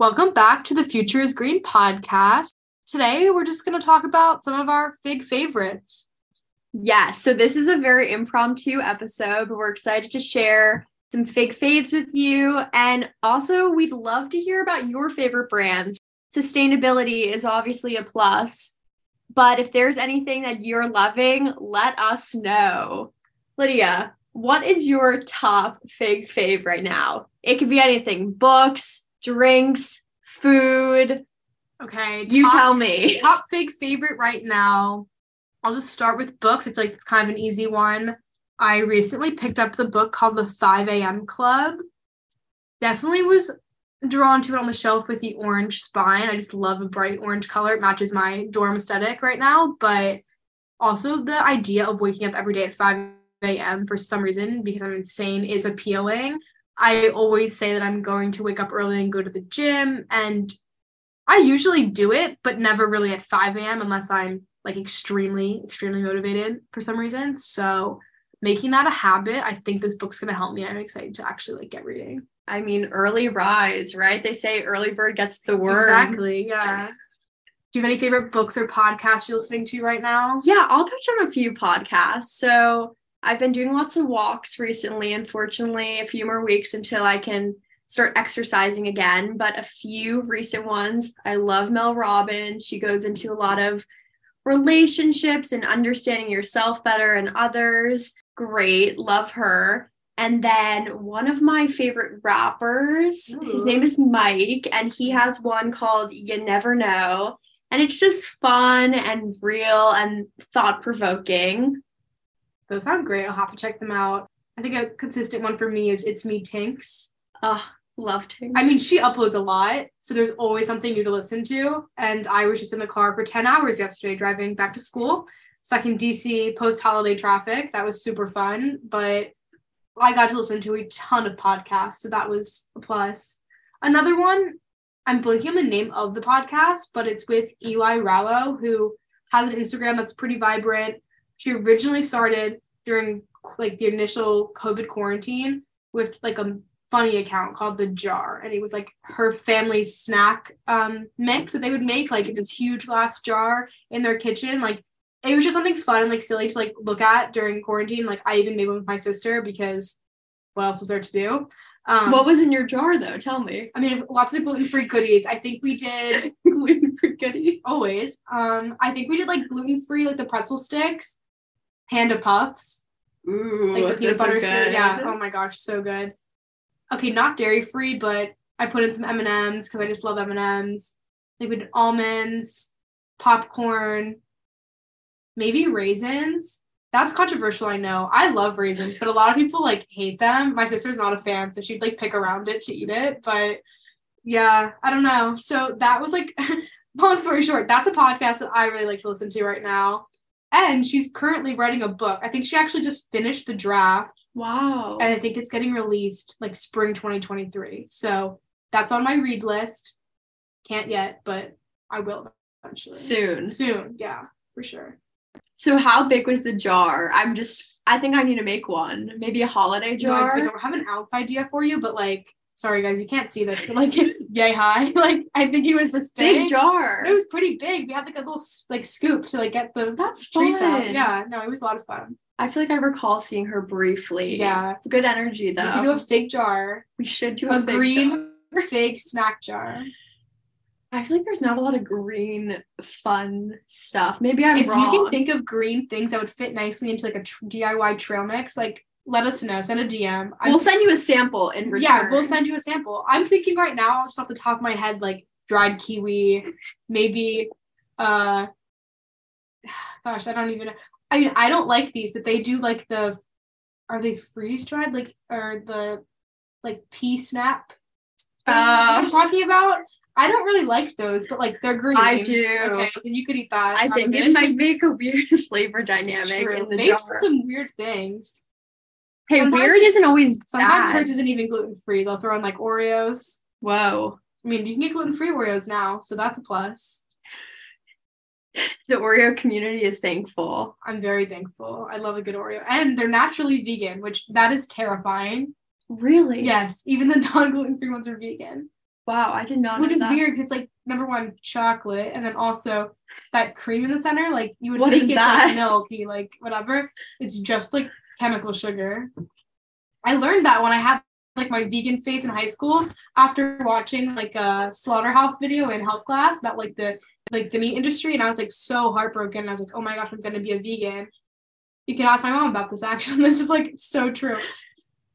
Welcome back to the Future is Green podcast. Today, we're just going to talk about some of our fig favorites. Yeah, so this is a very impromptu episode, but we're excited to share some fig faves with you. And also, we'd love to hear about your favorite brands. Sustainability is obviously a plus, but if there's anything that you're loving, let us know. Lydia, what is your top fig fave right now? It could be anything books, drinks, food. Okay. You top- tell me. Top fig favorite right now. I'll just start with books. I feel like it's kind of an easy one. I recently picked up the book called The 5 a.m. Club. Definitely was drawn to it on the shelf with the orange spine. I just love a bright orange color. It matches my dorm aesthetic right now. But also the idea of waking up every day at 5 a.m. for some reason, because I'm insane, is appealing. I always say that I'm going to wake up early and go to the gym. And I usually do it, but never really at 5 a.m. unless I'm like extremely, extremely motivated for some reason. So making that a habit, I think this book's gonna help me. I'm excited to actually like get reading. I mean, early rise, right? They say early bird gets the worm. Exactly. Yeah. Do you have any favorite books or podcasts you're listening to right now? Yeah, I'll touch on a few podcasts. So I've been doing lots of walks recently. Unfortunately, a few more weeks until I can start exercising again, but a few recent ones. I love Mel Robbins. She goes into a lot of relationships and understanding yourself better and others. Great, love her. And then one of my favorite rappers, his name is Mike, and he has one called You Never Know. And it's just fun and real and thought provoking. Those sound great. I'll have to check them out. I think a consistent one for me is It's Me Tinx. Ah, oh, loved him. I mean, she uploads a lot, so there's always something new to listen to. And I was just in the car for 10 hours yesterday driving back to school, stuck in DC post holiday traffic. That was super fun, but I got to listen to a ton of podcasts, so that was a plus. Another one, I'm blanking on the name of the podcast, but it's with Eli Rallo, who has an Instagram that's pretty vibrant. She originally started during like the initial COVID quarantine with like a funny account called the jar and it was like her family's snack um mix that they would make like in this huge glass jar in their kitchen like it was just something fun and like silly to like look at during quarantine like i even made one with my sister because what else was there to do um what was in your jar though? Tell me. i mean lots of gluten-free goodies i think we did Gluten free goodie. always um i think we did like gluten-free like the pretzel sticks panda puffs Ooh, like the peanut butter syrup. good. Yeah. Mm-hmm. Oh my gosh, so good. Okay, not dairy free, but I put in some M and M's because I just love M and M's. Like we did almonds, popcorn, maybe raisins. That's controversial, I know. I love raisins, but a lot of people like hate them. My sister's not a fan, so she'd like pick around it to eat it. But yeah, I don't know. So that was like, long story short, that's a podcast that I really like to listen to right now. And she's currently writing a book. I think she actually just finished the draft Wow. and I think it's getting released like spring 2023. So that's on my read list. Can't yet, but I will eventually. Soon. Soon, yeah, for sure. So how big was the jar? I'm just I think I need to make one. Maybe a holiday No, I, jar. I don't have an ounce idea for you, but like, sorry guys, you can't see this, but like, yay high. Like, I think it was this big. Big jar. It was pretty big. We had like a little like scoop to like get the That's treats out. fun. Yeah, no, it was a lot of fun. I feel like I recall seeing her briefly. Yeah, Good energy we though. could do a fig jar, we should do a a, green jar. fig snack jar. I feel like there's not a lot of green fun stuff. Maybe I'm if wrong. you can think of green things that would fit nicely into like a tr- DIY trail mix, like let us know. Send a DM. I'm- we'll send you a sample in return. yeah, we'll send you a sample. I'm thinking right now, just off the top of my head, like dried kiwi, maybe. uh Gosh, I don't even. know. I mean, I don't like these, but they do like the. Are they freeze dried? Like, or the, like pea snap? Uh, I'm talking about. I don't really like those, but like they're green. I do. Okay, then you could eat that. I think it might make a weird flavor dynamic True. in the They've jar. some weird things. Hey, sometimes- weird isn't always Sometimes bad. hers isn't even gluten free. They'll throw in like Oreos. Whoa. I mean, you can get gluten free Oreos now, so that's a plus. The Oreo community is thankful. I'm very thankful. I love a good Oreo, and they're naturally vegan, which that is terrifying. Really? Yes, even the non gluten free ones are vegan. Wow, I did not which know is that. weird because it's like number one chocolate and then also that cream in the center like you would What think it's that? like milky like whatever it's just like chemical sugar. I learned that when i had like my vegan phase in high school after watching like a slaughterhouse video in health class about like the like the meat industry and i was like so heartbroken. I was like oh my gosh i'm gonna be a vegan. You can ask my mom about this actually. This is like so true.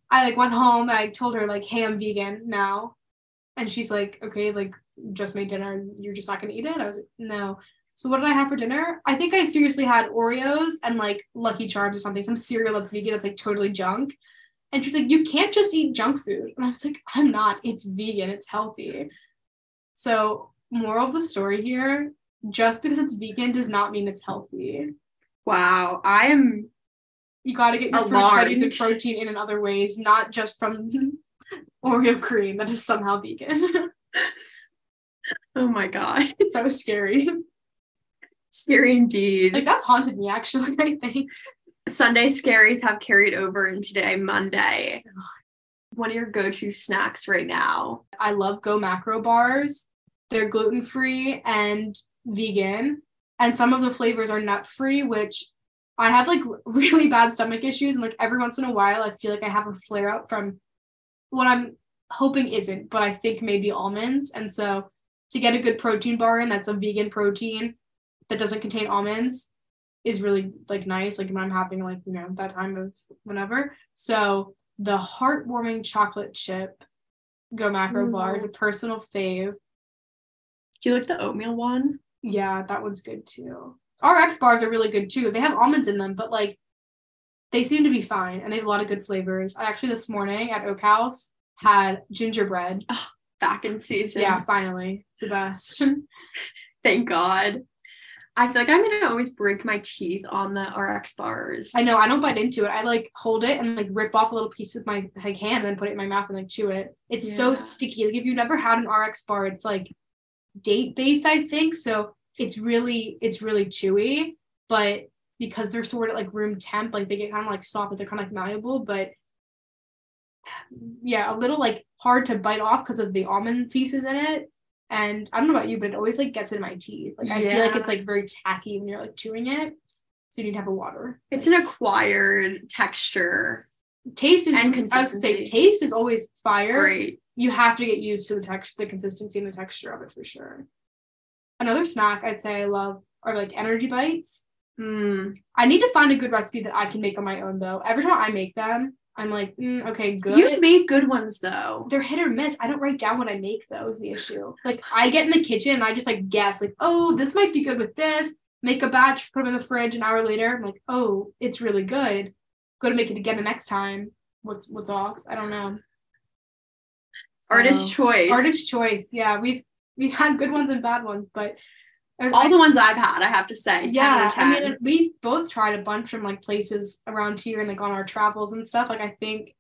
I like went home i told her like hey i'm vegan now. And she's like, okay, like just made dinner you're just not gonna eat it. I was like, no. So what did I have for dinner? I think I seriously had Oreos and like Lucky Charms or something, some cereal that's vegan that's like totally junk. And she's like, you can't just eat junk food. And I was like, I'm not. It's vegan. It's healthy. So moral of the story here, just because it's vegan does not mean it's healthy. Wow, I am You got to get your fruits, Alarmed. veggies, and protein in in other ways, not just from Oreo cream that is somehow vegan. oh my god. It's so scary. Scary indeed. Like that's haunted me actually, I think. Sunday scaries have carried over into today, Monday. One of your go-to snacks right now. I love Go Macro bars. They're gluten free and vegan. And some of the flavors are nut free, which I have like really bad stomach issues. And like every once in a while, I feel like I have a flare up from what I'm hoping isn't, but I think maybe almonds. And so to get a good protein bar in that's a vegan protein that doesn't contain almonds is really like nice like when i'm having like you know that time of whenever. So the heartwarming chocolate chip go macro bar is a mm. personal fave. Do you like the oatmeal one? yeah that one's good too. Rx bars are really good too. They have almonds in them but like they seem to be fine and they have a lot of good flavors. I actually this morning at oak house had gingerbread. Back in season. yeah finally. It's the best. Thank God. I feel like I'm gonna always break my teeth on the RX bars. I know I don't bite into it. I like hold it and like rip off a little piece with my like hand and then put it in my mouth and like chew it. It's so sticky. Like if you've never had an RX bar, it's like date based, I think. So it's really it's really chewy, but because they're sort of like room temp, like they get kind of like soft, but they're kind of like malleable. But yeah, a little like hard to bite off because of the almond pieces in it. And I don't know about you, but it always like gets in my teeth. Like I feel like it's like very tacky when you're like chewing it. So you need to have a water. It's an acquired texture. taste is And I was say consistency. taste is always fire. Great. You have to get used to the text, the consistency and the texture of it for sure. Another snack I'd say I love are like energy bites. Mm. I need to find a good recipe that I can make on my own though. Every time I make them, I'm like, mm, okay, good. You've made good ones though. They're hit or miss. I don't write down what I make though is the issue. Like I get in the kitchen and I just like guess like, oh, this might be good with this. Make a batch, put them in the fridge. An hour later, I'm like, oh, it's really good. Go to make it again the next time. What's what's off? I don't know. Artist So, choice. Artist choice. Yeah, we've we've had good ones and bad ones, but All the ones I've had, I have to say. yeah, I mean, we've both tried a bunch from like places around here and like on our travels and stuff. Like, I think,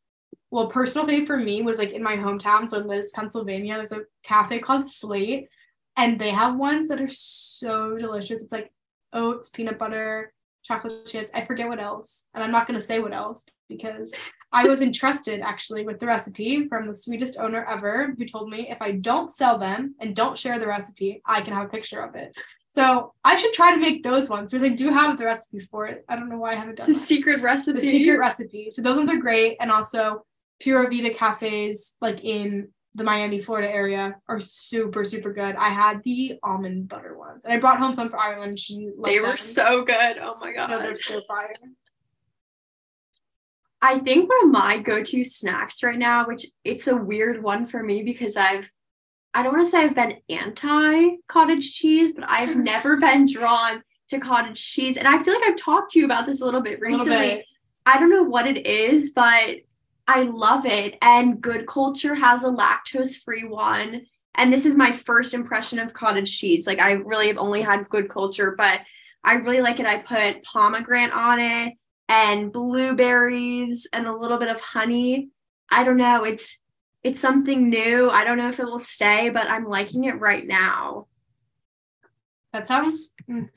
well, personal fave for me was like in my hometown, so in Lids, Pennsylvania. There's a cafe called Slate, and they have ones that are so delicious. It's like oats, peanut butter, chocolate chips. I forget what else, and I'm not gonna say what else because I was entrusted actually with the recipe from the sweetest owner ever, who told me if I don't sell them and don't share the recipe, I can have a picture of it. So I should try to make those ones because I do have the recipe for it. I don't know why I haven't done it the that. secret recipe. the secret recipe. So those ones are great, and also Pura Vida cafes like in the Miami, Florida area are super super good. I had the almond butter ones, and I brought home some for Ireland. She They were them. so good. Oh my god. they're so fire. I think one of my go-to snacks right now, which it's a weird one for me because I've I don't want to say I've been anti cottage cheese, but I've never been drawn to cottage cheese. And I feel like I've talked to you about this a little bit A little recently. bit. I don't know what it is, but I love it. And Good Culture has a lactose free one. And this is my first impression of cottage cheese. Like, I really have only had Good Culture, but I really like it. I put pomegranate on it and blueberries and a little bit of honey. I don't know. It's it's something new. I don't know if it will stay, but I'm liking it right now. That sounds.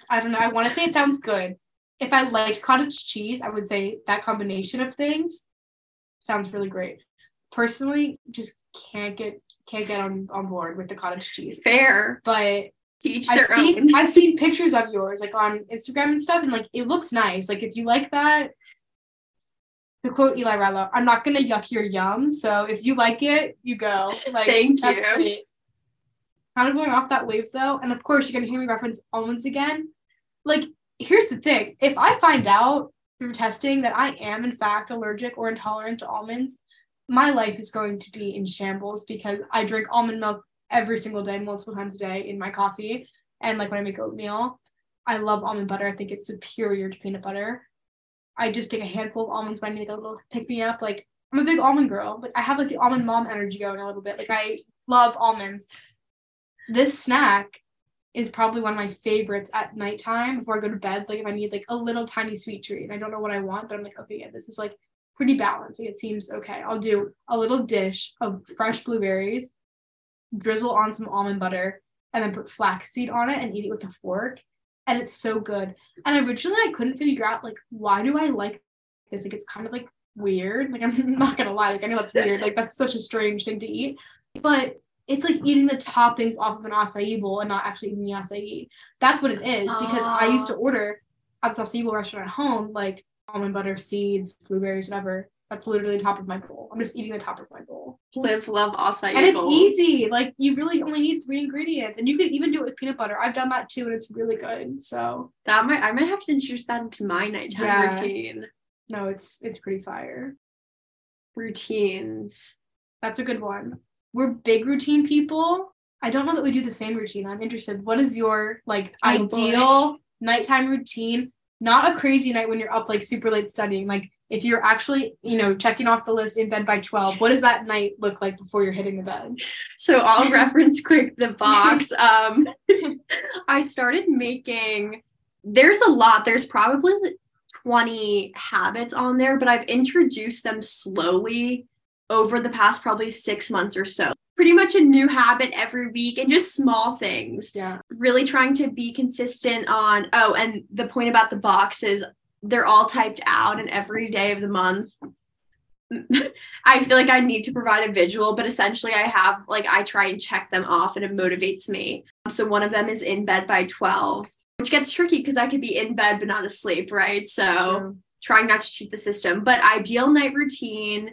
I don't know. I want to say it sounds good. If I liked cottage cheese, I would say that combination of things sounds really great. Personally, just can't get can't get on, on board with the cottage cheese. Fair. But Teach I've their seen own. I've seen pictures of yours like on Instagram and stuff, and like it looks nice. Like if you like that, to quote Eli Rallo, I'm not gonna yuck your yum. So if you like it, you go. Like Thank you. great. Kind of going off that wave though, and of course you're gonna hear me reference almonds again. Like here's the thing: if I find out through testing that I am in fact allergic or intolerant to almonds, my life is going to be in shambles because I drink almond milk every single day, multiple times a day in my coffee. And like when I make oatmeal, I love almond butter. I think it's superior to peanut butter. I just take a handful of almonds when I need a little pick me up. Like I'm a big almond girl. but I have like the almond mom energy going a little bit. Like I love almonds. This snack is probably one of my favorites at nighttime before I go to bed. Like if I need like a little tiny sweet treat and I don't know what I want, but I'm like, okay, yeah, this is like pretty balanced. Like it seems okay. I'll do a little dish of fresh blueberries, drizzle on some almond butter, and then put flaxseed on it and eat it with a fork. And it's so good. And originally I couldn't figure out like why do I like this? Like it's kind of like weird. Like I'm not gonna lie, like I know that's weird. Like that's such a strange thing to eat. But it's like eating the toppings off of an acai bowl and not actually eating the acai. That's what it is. Because I used to ah. order at the acai bowl restaurant at home, like almond butter, seeds, blueberries, whatever. That's literally the top of my bowl. I'm just eating the top of my bowl. Live, love, acai And it's bowls. easy. Like you really only need three ingredients. And you can even do it with peanut butter. I've done that too, and it's really good. So That might I might have to introduce that into my nighttime Yeah. routine. no, it's it's pretty fire. Routines. That's a good one. We're big routine people. I don't know that we do the same routine. I'm interested. What is your like Oh, boy. ideal nighttime routine? Not a crazy night when you're up like super late studying. Like if you're actually, you know, checking off the list in bed by 12, what does that night look like before you're hitting the bed? So I'll reference quick the box. Um I started making there's a lot. There's probably 20 habits on there, but I've introduced them slowly over the past probably 6 months or so. Pretty much a new habit every week and just small things. Yeah. really trying to be consistent on oh and the point about the boxes they're all typed out and every day of the month. I feel like i need to provide a visual but essentially i have like i try and check them off and it motivates me. So one of them is in bed by 12 which gets tricky because i could be in bed but not asleep right? So True. trying not to cheat the system but ideal night routine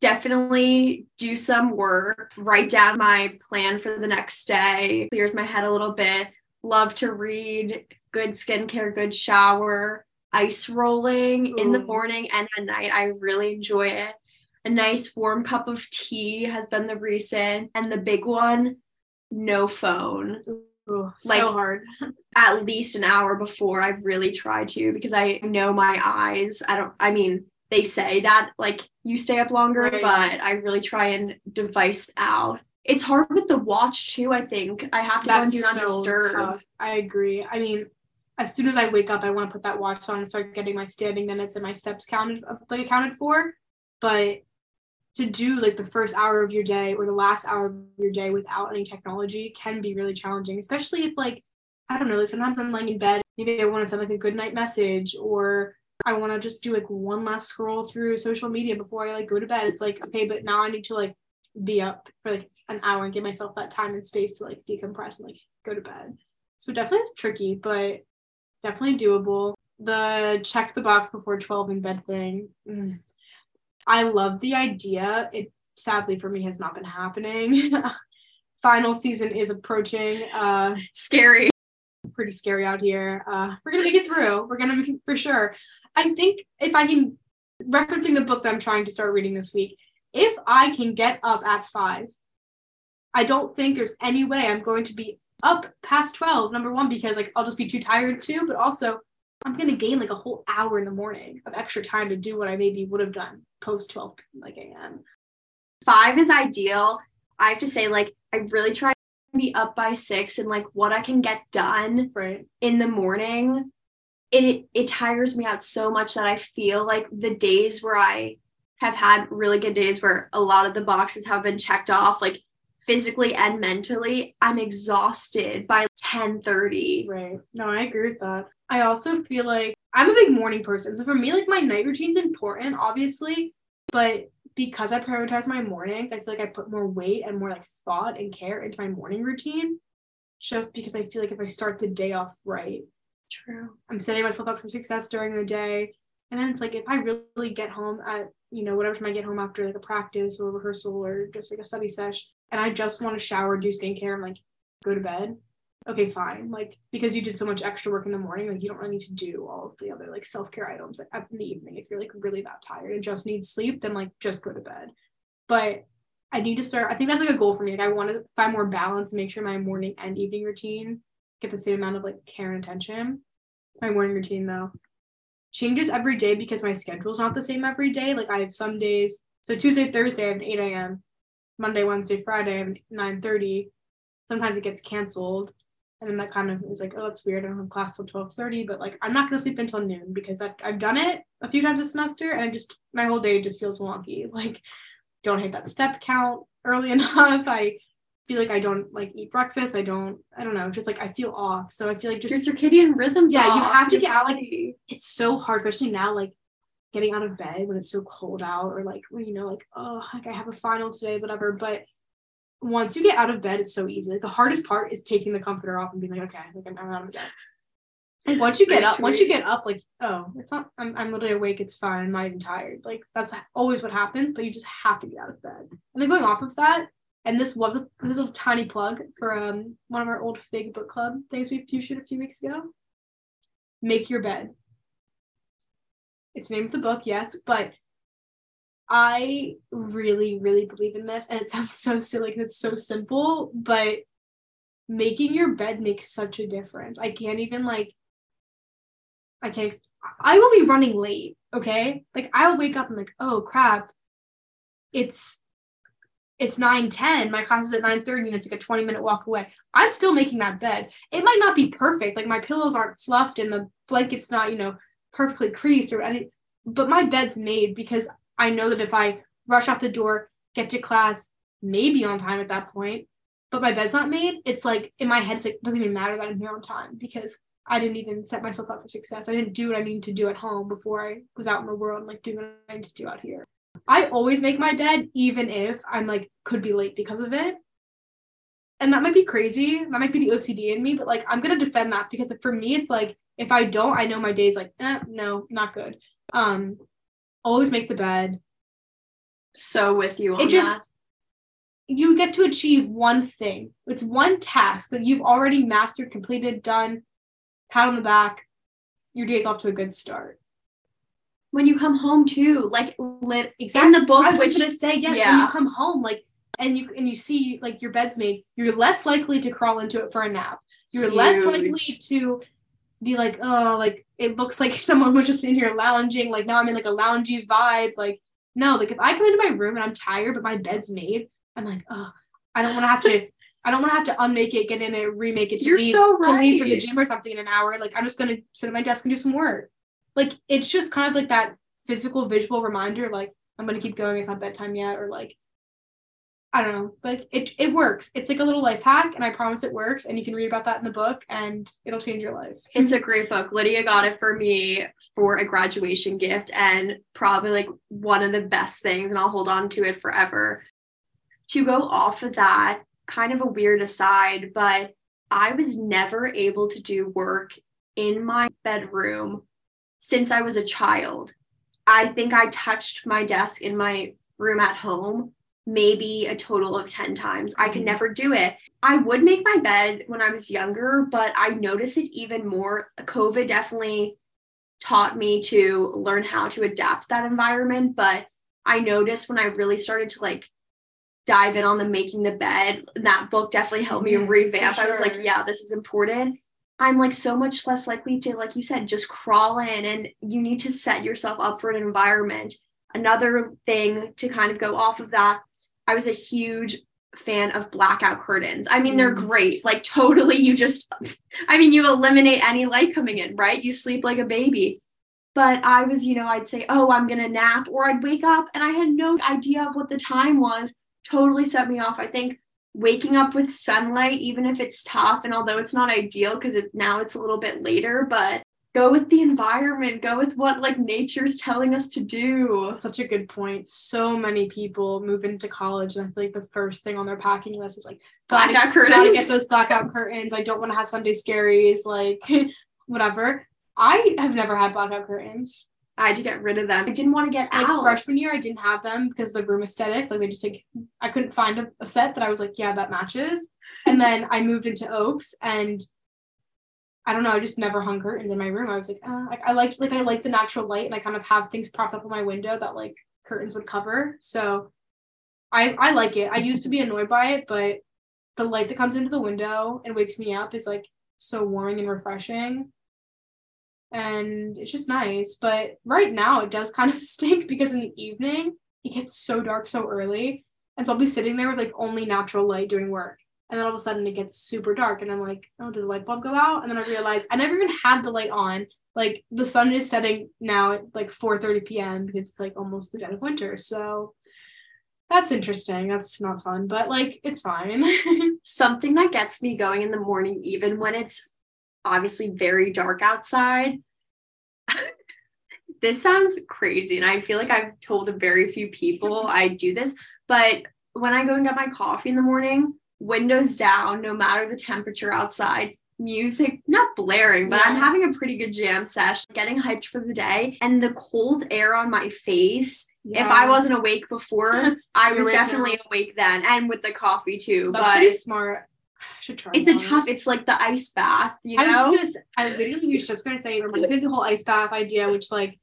definitely do some work write down my plan for the next day clears my head a little bit love to read good skincare good shower ice rolling in the morning and at night i really enjoy it a nice warm cup of tea has been the recent and the big one no phone Ooh, Like- so hard. at least an hour before I really try to because I know my eyes. I don't, I mean, they say that like you stay up longer, Right. but I really try and device out. It's hard with the watch too, I think. I have to go and do not disturb. tough. I agree. I mean, as soon as I wake up, I want to put that watch on and start getting my standing minutes and my steps counted uh, like accounted for. But to do like the first hour of your day or the last hour of your day without any technology can be really challenging, especially if like I don't know, like sometimes I'm laying in bed, maybe I want to send like a good night message or I want to just do like one last scroll through social media before I like go to bed. It's like, okay, but now I need to like be up for like an hour and give myself that time and space to like decompress and like go to bed. So definitely it's tricky, but definitely doable. The check the box before 12 in bed thing. mm. I love the idea. It sadly for me has not been happening. Final season is approaching. Uh Scary. pretty scary out here. Uh, we're gonna make it through. We're gonna make it for sure. I think if I can, referencing the book that I'm trying to start reading this week, if I can get up at five, I don't think there's any way I'm going to be up past twelve. Number one, because like I'll just be too tired too, but also I'm gonna gain like a whole hour in the morning of extra time to do what I maybe would have done post 12 like a.m. Five is ideal. I have to say, like, I really try to be up by six and like what I can get done Right. in the morning it it tires me out so much that I feel like the days where I have had really good days where a lot of the boxes have been checked off like physically and mentally I'm exhausted by 10:30 Right. No, I agree with that. I also feel like I'm a big morning person. So for me, like my night routine's important, obviously, but because I prioritize my mornings, I feel like I put more weight and more like thought and care into my morning routine. Just because I feel like if I start the day off right, True. I'm setting myself up for success during the day. And then it's like if I really get home at, you know, whatever time I get home after like a practice or a rehearsal or just like a study sesh, and I just want to shower, do skincare, and like go to bed. Okay, fine. Like because you did so much extra work in the morning, like you don't really need to do all of the other like self-care items like in the evening. If you're like really that tired and just need sleep, then like just go to bed. But I need to start. I think that's like a goal for me. Like I want to find more balance, and make sure my morning and evening routine get the same amount of like care and attention. My morning routine though changes every day because my schedule's not the same every day. Like I have some days. So Tuesday, Thursday, I have an 8 a.m. Monday, Wednesday, Friday, I have 9 30. Sometimes it gets canceled. And then that kind of is like, oh, that's weird. I don't have class till 12 30, but like I'm not gonna sleep until noon because that I've done it a few times a semester and I just my whole day just feels wonky. Like don't hit that step count early enough. I feel like I don't like eat breakfast. I don't, I don't know, just like I feel off. So I feel like just your circadian rhythms. Yeah, off, you have to get out. Like it's so hard, especially now, like getting out of bed when it's so cold out, or like when you know, like oh, like I have a final today, whatever. But once you get out of bed, it's so easy. Like the hardest part is taking the comforter off and being like, okay, like I'm out of bed. And once you get up, once you get up, like, oh, it's not, I'm, I'm literally awake, it's fine, I'm not even tired. Like, that's always what happens, but you just have to get out of bed. And then going off of that, and this was a this is a tiny plug for um one of our old fig book club things we featured a few weeks ago. Make your bed. It's the name of the book, yes, but I really, really believe in this, and it sounds so silly because it's so simple, but making your bed makes such a difference. I can't even like I can't I will be running late, okay? Like I'll wake up and like, oh crap, it's it's 9 10 my class is at 9 30 and it's like a 20 minute walk away. I'm still making that bed. It might not be perfect. Like my pillows aren't fluffed and the blanket's not you know perfectly creased or any, but my bed's made because i know that if i rush out the door get to class maybe on time at that point but my bed's not made it's like in my head it's like it doesn't even matter that i'm here on time because i didn't even set myself up for success i didn't do what i needed to do at home before i was out in the world like doing what i need to do out here I always make my bed, even if I'm like could be late because of it. And that might be crazy. That might be the OCD in me, but like I'm gonna defend that because for me, it's like if I don't, I know my day's like, eh, no, not good. Um, always make the bed. So with you on it just, that. You get to achieve one thing. It's one task that you've already mastered, completed, done. Pat on the back. Your day's off to a good start when you come home too, like lit exactly. in the book. I was which, gonna say yes. Yeah. When you come home, like and you and you see like your bed's made, you're less likely to crawl into it for a nap. You're Huge. less likely to be like, oh, like it looks like someone was just in here lounging. Like now I'm in like a loungy vibe. Like no, like if I come into my room and I'm tired, but my bed's made, I'm like, oh, I don't want to have to. I don't want to have to unmake it, get in it, remake it to You're leave so right. to leave for the gym or something in an hour. Like I'm just gonna sit at my desk and do some work like it's just kind of like that physical visual reminder like i'm gonna keep going it's not bedtime yet or like i don't know but it, it works. It's like a little life hack and i promise it works and you can read about that in the book and it'll change your life. It's a great book. Lydia got it for me for a graduation gift and probably like one of the best things and i'll hold on to it forever. To go off of that kind of a weird aside but i was never able to do work in my bedroom since I was a child. I think I touched my desk in my room at home maybe a total of 10 times. I could mm-hmm. never do it. I would make my bed when I was younger, but I noticed it even more. COVID definitely taught me to learn how to adapt that environment, but I noticed when I really started to like dive in on the making the bed, that book definitely helped me mm-hmm. revamp. Sure. I was like, yeah, this is important. I'm like so much less likely to, like you said, just crawl in and you need to set yourself up for an environment. Another thing to kind of go off of that, I was a huge fan of blackout curtains. I mean, they're mm. great. Like, totally, you just, I mean, you eliminate any light coming in, right? You sleep like a baby. But I was, you know, I'd say, oh, I'm going to nap, or I'd wake up and I had no idea of what the time was. Totally set me off. I think waking up with sunlight even if it's tough and although it's not ideal because it now it's a little bit later but go with the environment, go with what like nature's telling us to do. Such a good point. So many people move into college and I feel like the first thing on their packing list is like Blackout curtains. Gotta get those blackout curtains. I don't want to have Sunday scaries, like whatever. I have never had blackout curtains. I had to get rid of them. I didn't want to get Like out. freshman year, I didn't have them because of the room aesthetic. Like they just like I couldn't find a, a set that I was like, yeah, that matches. And then I moved into Oaks and I don't know, I just never hung curtains in my room. I was like, uh, like I like like I like the natural light and I kind of have things propped up on my window that like curtains would cover. So I I like it. I used to be annoyed by it, but the light that comes into the window and wakes me up is like so warming and refreshing. And it's just nice. But right now it does kind of stink because in the evening it gets so dark so early. And so I'll be sitting there with like only natural light doing work. And then all of a sudden it gets super dark and I'm like, oh, did the light bulb go out? And then I realize I never even had the light on. Like the sun is setting now at like 4 30 p.m. because it's like almost the dead of winter. So that's interesting. That's not fun, but like it's fine. Something that gets me going in the morning, even when it's obviously very dark outside. this sounds crazy, and I feel like I've told a very few people I do this, but when I go and get my coffee in the morning, windows down, no matter the temperature outside, music not blaring, but I'm having a pretty good jam session, getting hyped for the day, and the cold air on my face. If I wasn't awake before, I was awake now. definitely awake then, and with the coffee too. that's but pretty smart. I should try. it's a tough. It's like the ice bath, you I was know. just gonna say, I literally was just gonna say, remember the whole ice bath idea, which like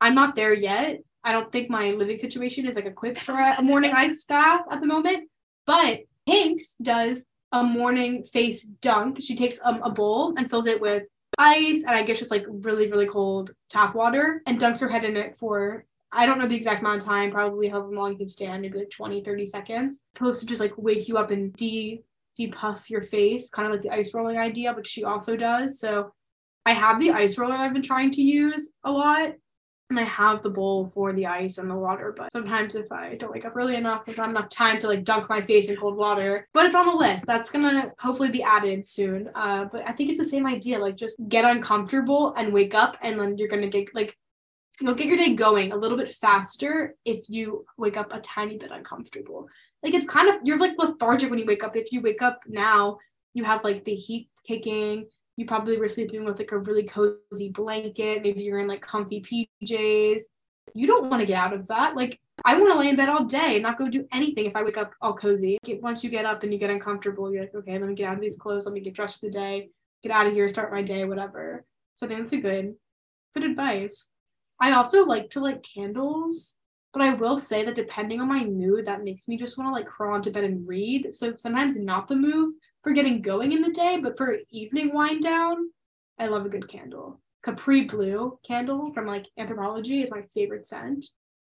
I'm not there yet. I don't think my living situation is like equipped for a morning ice bath at the moment. But Tinx does a morning face dunk. She takes um, a bowl and fills it with ice, and I guess it's like really, really cold tap water and dunks her head in it for I don't know the exact amount of time, probably however long you can stand, maybe like 20, 30 seconds. Supposed to just like wake you up and de depuff your face, kind of like the ice rolling idea, which she also does. So I have the ice roller I've been trying to use a lot. And I have the bowl for the ice and the water, but sometimes if I don't wake up early enough, there's not enough time to like dunk my face in cold water. But it's on the list. That's gonna hopefully be added soon. Uh, but I think it's the same idea. Like just get uncomfortable and wake up, and then you're gonna get like you'll get your day going a little bit faster if you wake up a tiny bit uncomfortable. Like it's kind of you're like lethargic when you wake up. If you wake up now, you have like the heat kicking. You probably were sleeping with like a really cozy blanket. Maybe you're in like comfy PJs. You don't want to get out of that. Like I want to lay in bed all day and not go do anything if I wake up all cozy. Once you get up and you get uncomfortable, you're like, okay, let me get out of these clothes. Let me get dressed for the day. Get out of here. Start my day. Whatever. So I think that's a good, good advice. I also like to light candles, but I will say that depending on my mood, that makes me just want to like crawl into bed and read. So sometimes not the move for getting going in the day, but for evening wind down, I love a good candle. Capri Blue candle from like Anthropologie is my favorite scent.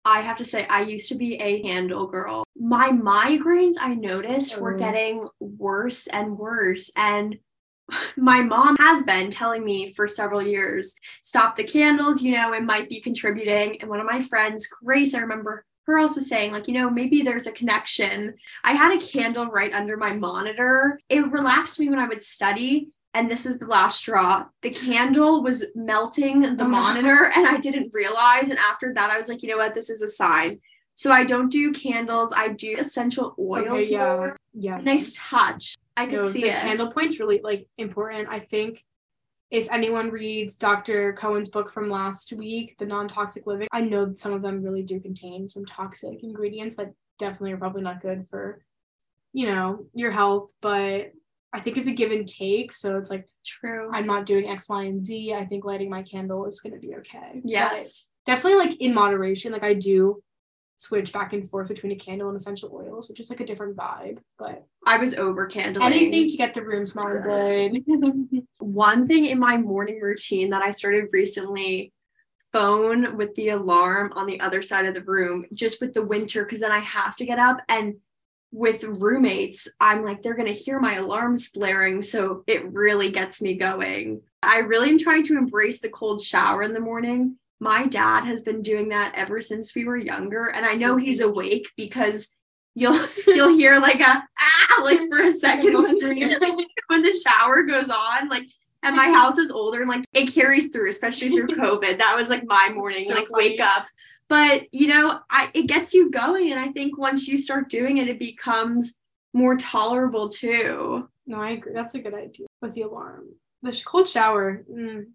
I have to say, I used to be a handle girl. My migraines, I noticed, were Oh. getting worse and worse. And my mom has been telling me for several years stop the candles, you know, it might be contributing. And one of my friends, Grace, I remember her also saying, like, you know, maybe there's a connection. I had a candle right under my monitor. It relaxed me when I would study. And this was the last straw. The candle was melting the Oh, monitor, and I didn't realize. And after that, I was like, you know what? This is a sign. So I don't do candles. I do essential oils. Okay, yeah. more. Yeah. Nice touch. I could No, see the it. candle point's really like important. I think if anyone reads Dr. Cohen's book from last week, The Non-Toxic Living, I know some of them really do contain some toxic ingredients that definitely are probably not good for, you know, your health. But I think it's a give and take. So it's like True. I'm not doing X, Y, and Z. I think lighting my candle is gonna be okay. But yes. definitely like in moderation. Like I do switch back and forth between a candle and essential oils. It's just like a different vibe. But I was over candling. anything to get the room smelling good. One thing in my morning routine that I started recently phone with the alarm on the other side of the room just with the winter because then I have to get up and with roommates I'm like they're going to hear my alarms blaring so it really gets me going. I really am trying to embrace the cold shower in the morning. My dad has been doing that ever since we were younger and I know he's awake because you'll you'll hear like a ah like for a second when, the shower goes on like and my house is older and like it carries through, especially through COVID. That was like my morning, So like funny. wake up. But you know, I it gets you going, and I think once you start doing it, it becomes more tolerable too. No, I agree. That's a good idea with the alarm. The cold shower. mm.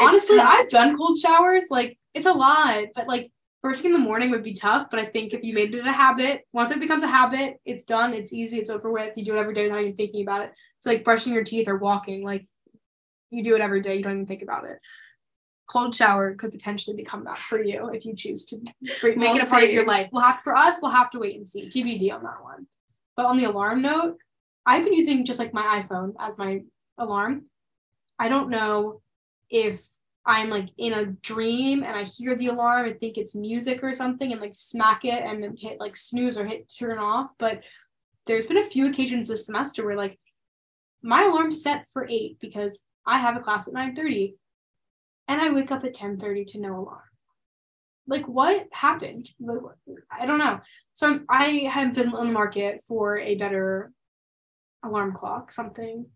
Honestly, tough. I've done cold showers. Like it's a lot, but like first thing in the morning would be tough. But I think if you made it a habit, once it becomes a habit, it's done. It's easy. It's over with. You do it every day without even thinking about it. It's like brushing your teeth or walking. Like you do it every day. You don't even think about it. Cold shower could potentially become that for you if you choose to make We'll it a part of your life. We'll have for us. We'll have to wait and see. TBD on that one. But on the alarm note, I've been using just like my iPhone as my alarm. I don't know if I'm like in a dream and I hear the alarm and think it's music or something and like smack it and hit like snooze or hit turn off. But there's been a few occasions this semester where like my alarm's set for eight because I have a class at 9:30 and I wake up at 10:30 to no alarm. Like what happened? I don't know. So I'm, I have been on the market for a better alarm clock, something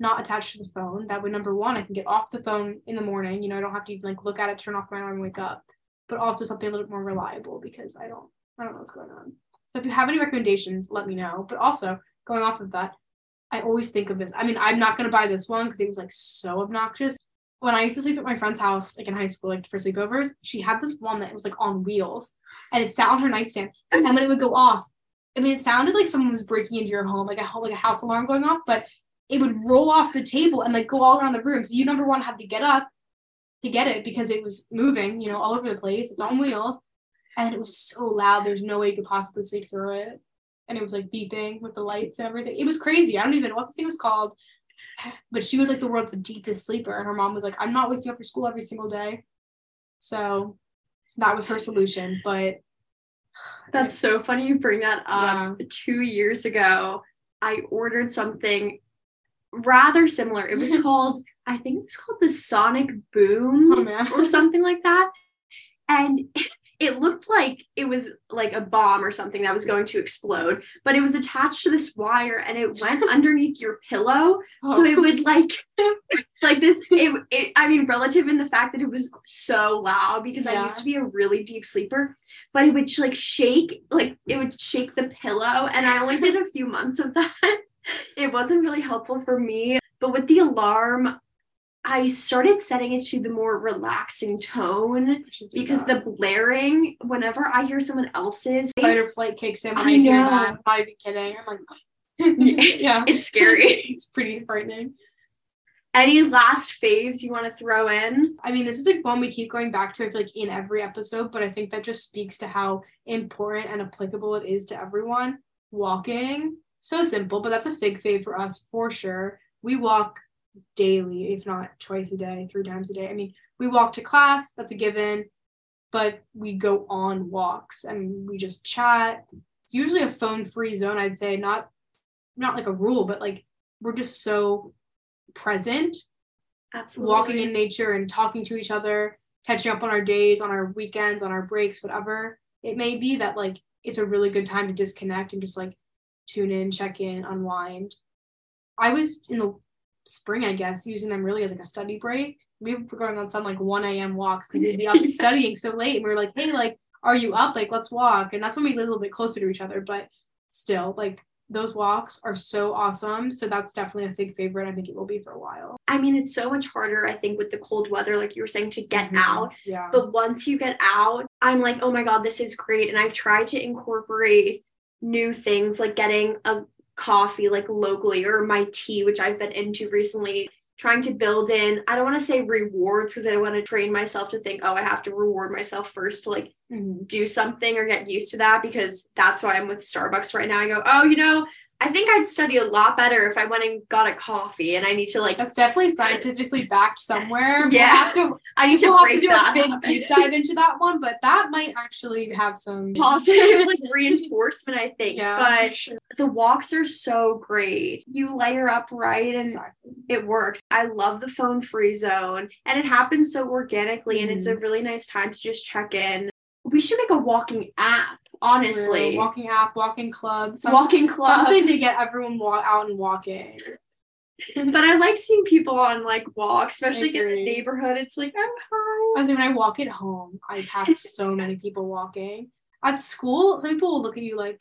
not attached to the phone. That would number one, I can get off the phone in the morning. You know, I don't have to even like look at it, turn off my alarm, wake up. But also something a little bit more reliable because I don't I don't know what's going on. So if you have any recommendations, let me know. But also going off of that, I always think of this. I mean, I'm not gonna buy this one because it was like so obnoxious. When I used to sleep at my friend's house, like in high school, like for sleepovers, she had this one that was like on wheels and it sat on her nightstand. And when it would go off, I mean, it sounded like someone was breaking into your home, like a like a house alarm going off, but it would roll off the table and like go all around the room. So you number one had to get up to get it because it was moving, you know, all over the place. It's on wheels, and it was so loud. There's no way you could possibly sleep through it, and it was like beeping with the lights and everything. It was crazy. I don't even know what the thing was called, but she was like the world's deepest sleeper, and her mom was like, "I'm not waking up for school every single day," so that was her solution. But That's so funny you bring that up. Two years ago, I ordered something rather similar. It was called, I think it was called the Sonic Boom oh or something like that. And it looked like it was like a bomb or something that was going to explode, but it was attached to this wire and it went underneath your pillow. So it oh. would like like this it, it I mean relative in the fact that it was so loud because I used to be a really deep sleeper, but it would like shake like it would shake the pillow and I only did a few months of that. It wasn't really helpful for me, but with the alarm I started setting it to the more relaxing tone because the blaring whenever I hear someone else's fight or flight kicks in when I I, hear know. that. I'm even kidding. I'm like, yeah, it's scary. it's pretty frightening. Any last faves you want to throw in? I mean, this is like one we keep going back to, like, in every episode, but I think that just speaks to how important and applicable it is to everyone. Walking, so simple, but that's a fig fave for us for sure. We walk daily, if not twice a day, three times a day. I mean, we walk to class, that's a given, but we go on walks and we just chat. It's usually a phone free zone, I'd say, not not like a rule, but like we're just so present Absolutely. walking in nature and talking to each other, catching up on our days, on our weekends, on our breaks, whatever it may be, that like it's a really good time to disconnect and just like tune in, check in, unwind. I was in the spring, I guess, using them really as like a study break. We were going on some like 1 a.m. walks because we'd be up studying so late. And we were like, hey, like, are you up? Like, let's walk. And that's when we live a little bit closer to each other. But still, like, those walks are so awesome. So that's definitely a big favorite. I think it will be for a while. I mean, it's so much harder, I think, with the cold weather, like you were saying, to get Mhm. out. Yeah. But once you get out, I'm like, oh my God, this is great. And I've tried to incorporate new things like getting a coffee like locally or my tea, which I've been into recently. Trying to build in, I don't want to say rewards because I don't want to train myself to think, oh, I have to reward myself first to like Mhm. do something or get used to that because that's why I'm with Starbucks right now. I go, oh, you know, I think I'd study a lot better if I went and got a coffee and I need to like That's definitely scientifically backed somewhere. We'll Yeah. have to, I need to we'll have to do a big habit. deep dive into that one, but that might actually have some positive like reinforcement, I think. Yeah, but sure. the walks are so great. You layer up right and Exactly. it works. I love the phone free zone and it happens so organically and it's Mm-hmm. a really nice time to just check in. We should make a walking app, honestly. walking app, walking club, some- walking club. something to get everyone wa- out and walking. but I like seeing people on like walks, especially in the neighborhood. It's like, oh hi. I was when I walk at home, I pass so many people walking. At school, some people will look at you like,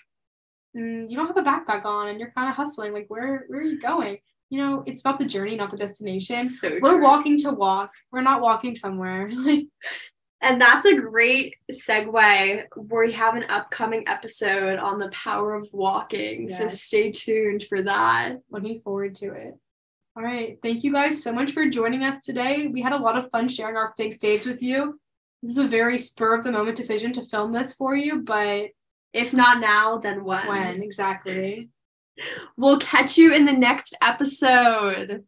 mm, you don't have a backpack on and you're kind of hustling. Like, where where are you going? You know, it's about the journey, not the destination. So We're walking to walk. We're not walking somewhere. Like, And that's a great segue. We have an upcoming episode on the power of walking. So stay tuned for that. looking forward to it. All right. Thank you guys so much for joining us today. We had a lot of fun sharing our fig faves with you. This is a very spur of the moment decision to film this for you, but If not now, then when? when exactly? We'll catch you in the next episode.